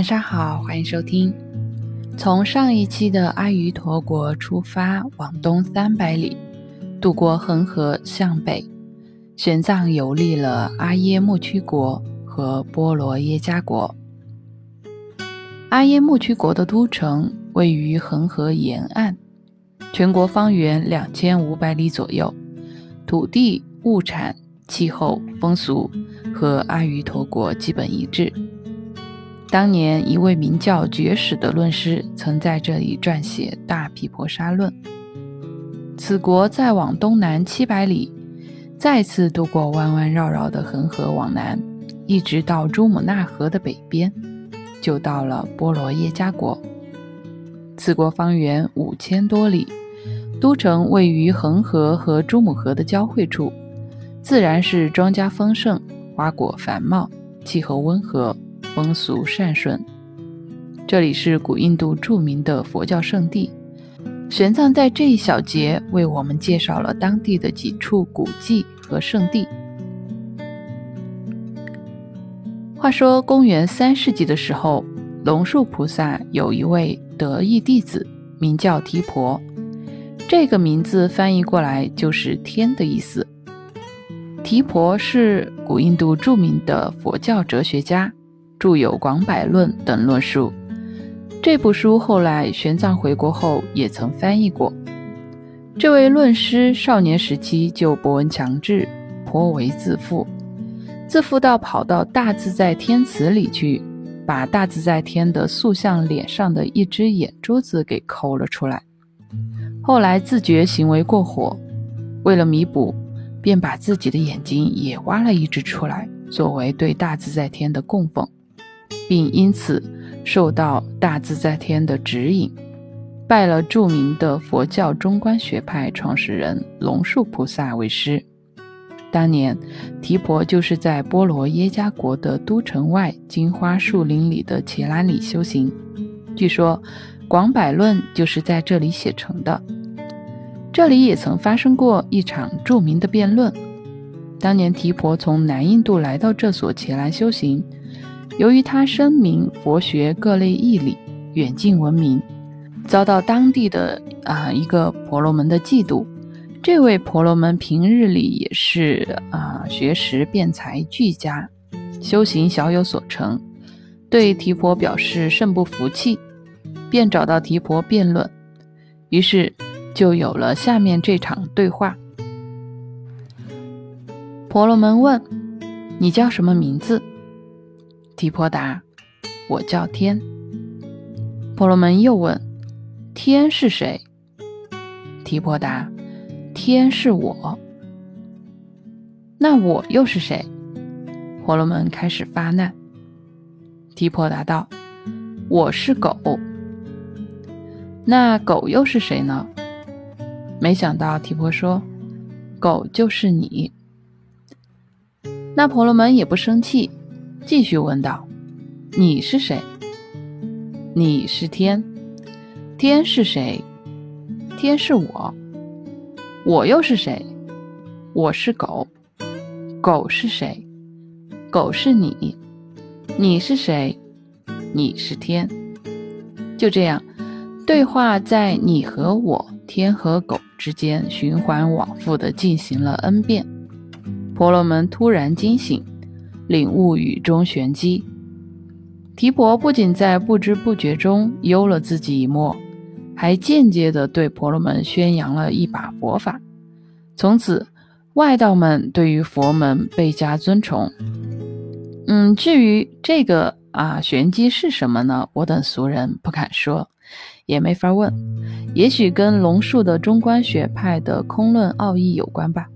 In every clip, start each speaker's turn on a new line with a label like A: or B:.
A: 晚上好，欢迎收听。从上一期的阿瑜陀国出发，往东三百里，渡过恒河向北，玄奘游历了阿耶木曲国和波罗耶加国。阿耶木曲国的都城位于恒河沿岸，全国方圆两千五百里左右，土地、物产、气候、风俗和阿瑜陀国基本一致。当年，一位名叫觉史的论师曾在这里撰写《大毗婆沙论》。此国再往东南七百里，再次渡过弯弯绕绕的恒河往南，一直到珠穆纳河的北边，就到了波罗耶加国。此国方圆五千多里，都城位于恒河和珠穆河的交汇处，自然是庄稼丰盛，花果繁茂，气候温和。风俗善顺，这里是古印度著名的佛教圣地。玄奘在这一小节为我们介绍了当地的几处古迹和圣地。话说，公元三世纪的时候，龙树菩萨有一位得意弟子，名叫提婆。这个名字翻译过来就是“天”的意思。提婆是古印度著名的佛教哲学家。著有《广百论》等论述，这部书后来玄奘回国后也曾翻译过。这位论师少年时期就博闻强志，颇为自负，自负到跑到大自在天祠里去，把大自在天的塑像脸上的一只眼珠子给抠了出来。后来自觉行为过火，为了弥补，便把自己的眼睛也挖了一只出来，作为对大自在天的供奉。并因此受到大自在天的指引，拜了著名的佛教中观学派创始人龙树菩萨为师。当年提婆就是在波罗耶加国的都城外金花树林里的伽蓝里修行。据说《广百论》就是在这里写成的。这里也曾发生过一场著名的辩论。当年提婆从南印度来到这所伽蓝修行。由于他深明佛学各类义理，远近闻名，遭到当地的啊一个婆罗门的嫉妒。这位婆罗门平日里也是啊学识辩才俱佳，修行小有所成，对提婆表示甚不服气，便找到提婆辩论。于是就有了下面这场对话。婆罗门问：“你叫什么名字？”提婆答：“我叫天。”婆罗门又问：“天是谁？”提婆答：“天是我。”那我又是谁？婆罗门开始发难。提婆答道：“我是狗。”那狗又是谁呢？没想到提婆说：“狗就是你。”那婆罗门也不生气。继续问道：“你是谁？你是天，天是谁？天是我。我又是谁？我是狗。狗是谁？狗是你。你是谁？你是天。就这样，对话在你和我、天和狗之间循环往复的进行了 n 遍。婆罗门突然惊醒。领悟雨中玄机，提婆不仅在不知不觉中幽了自己一默，还间接地对婆罗门宣扬了一把佛法。从此，外道们对于佛门倍加尊崇。嗯，至于这个啊玄机是什么呢？我等俗人不敢说，也没法问。也许跟龙树的中观学派的空论奥义有关吧。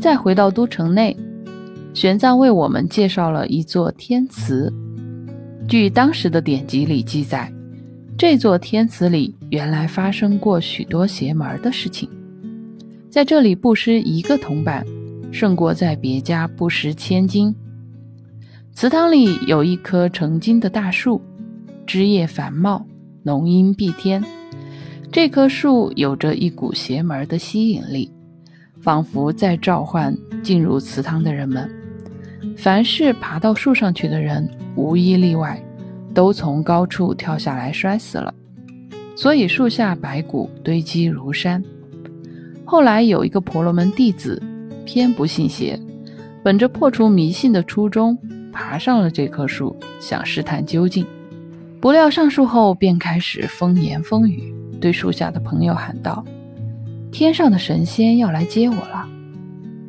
A: 再回到都城内。玄奘为我们介绍了一座天祠。据当时的典籍里记载，这座天祠里原来发生过许多邪门的事情。在这里布施一个铜板，胜过在别家布施千金。祠堂里有一棵成精的大树，枝叶繁茂，浓荫蔽天。这棵树有着一股邪门的吸引力，仿佛在召唤进入祠堂的人们。凡是爬到树上去的人，无一例外，都从高处跳下来摔死了，所以树下白骨堆积如山。后来有一个婆罗门弟子偏不信邪，本着破除迷信的初衷，爬上了这棵树，想试探究竟。不料上树后便开始风言风语，对树下的朋友喊道：“天上的神仙要来接我了，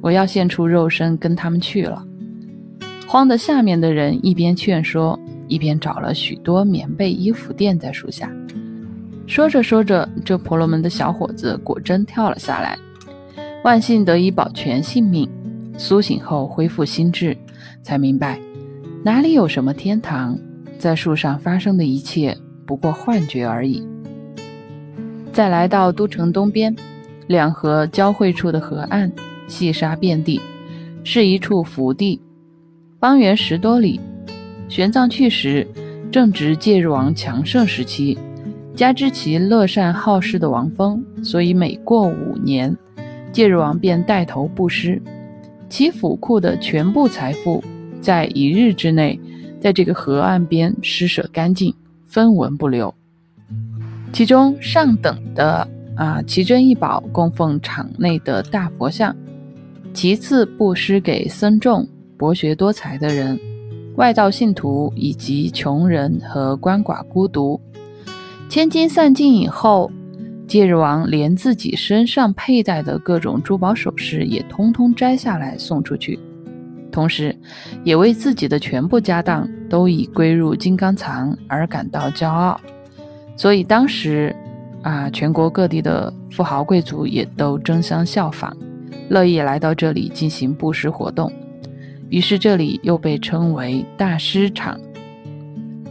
A: 我要现出肉身跟他们去了。”慌得下面的人一边劝说，一边找了许多棉被、衣服垫在树下。说着说着，这婆罗门的小伙子果真跳了下来，万幸得以保全性命。苏醒后恢复心智，才明白哪里有什么天堂。在树上发生的一切不过幻觉而已。再来到都城东边，两河交汇处的河岸，细沙遍地，是一处福地，方圆十多里。玄奘去时正值戒日王强盛时期，加之其乐善好施的王风，所以每过五年，戒日王便带头布施，其府库的全部财富在一日之内。在这个河岸边施舍干净，分文不留。其中上等的啊奇珍异宝供奉场内的大佛像，其次布施给僧众、博学多才的人、外道信徒以及穷人和鳏寡孤独。千金散尽以后，戒日王连自己身上佩戴的各种珠宝首饰也通通摘下来送出去。同时，也为自己的全部家当都已归入金刚藏而感到骄傲，所以当时，啊，全国各地的富豪贵族也都争相效仿，乐意来到这里进行布施活动。于是，这里又被称为大师场。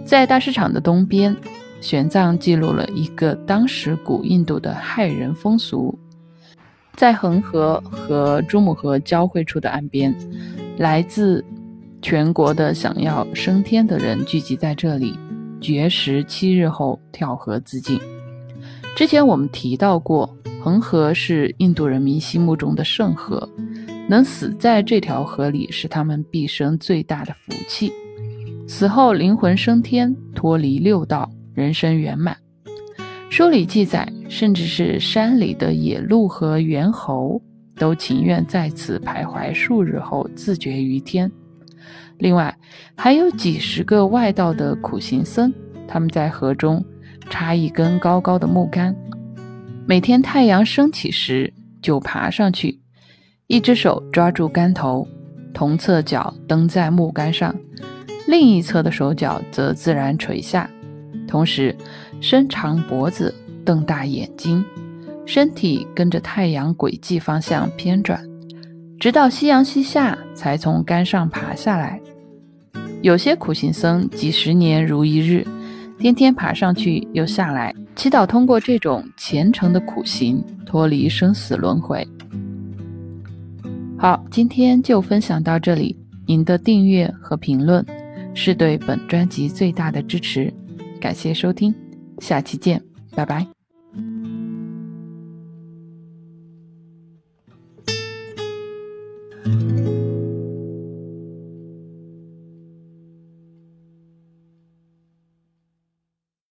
A: 在大师场的东边，玄奘记录了一个当时古印度的骇人风俗：在恒河和珠穆河交汇处的岸边。来自全国的想要升天的人聚集在这里，绝食七日后跳河自尽。之前我们提到过，恒河是印度人民心目中的圣河，能死在这条河里是他们毕生最大的福气。死后灵魂升天，脱离六道，人生圆满。书里记载，甚至是山里的野鹿和猿猴。都情愿在此徘徊数日后自绝于天。另外，还有几十个外道的苦行僧，他们在河中插一根高高的木杆，每天太阳升起时就爬上去，一只手抓住杆头，同侧脚蹬在木杆上，另一侧的手脚则自然垂下，同时伸长脖子，瞪大眼睛。身体跟着太阳轨迹方向偏转，直到夕阳西下，才从杆上爬下来。有些苦行僧几十年如一日，天天爬上去又下来，祈祷通过这种虔诚的苦行脱离生死轮回。好，今天就分享到这里。您的订阅和评论是对本专辑最大的支持，感谢收听，下期见，拜拜。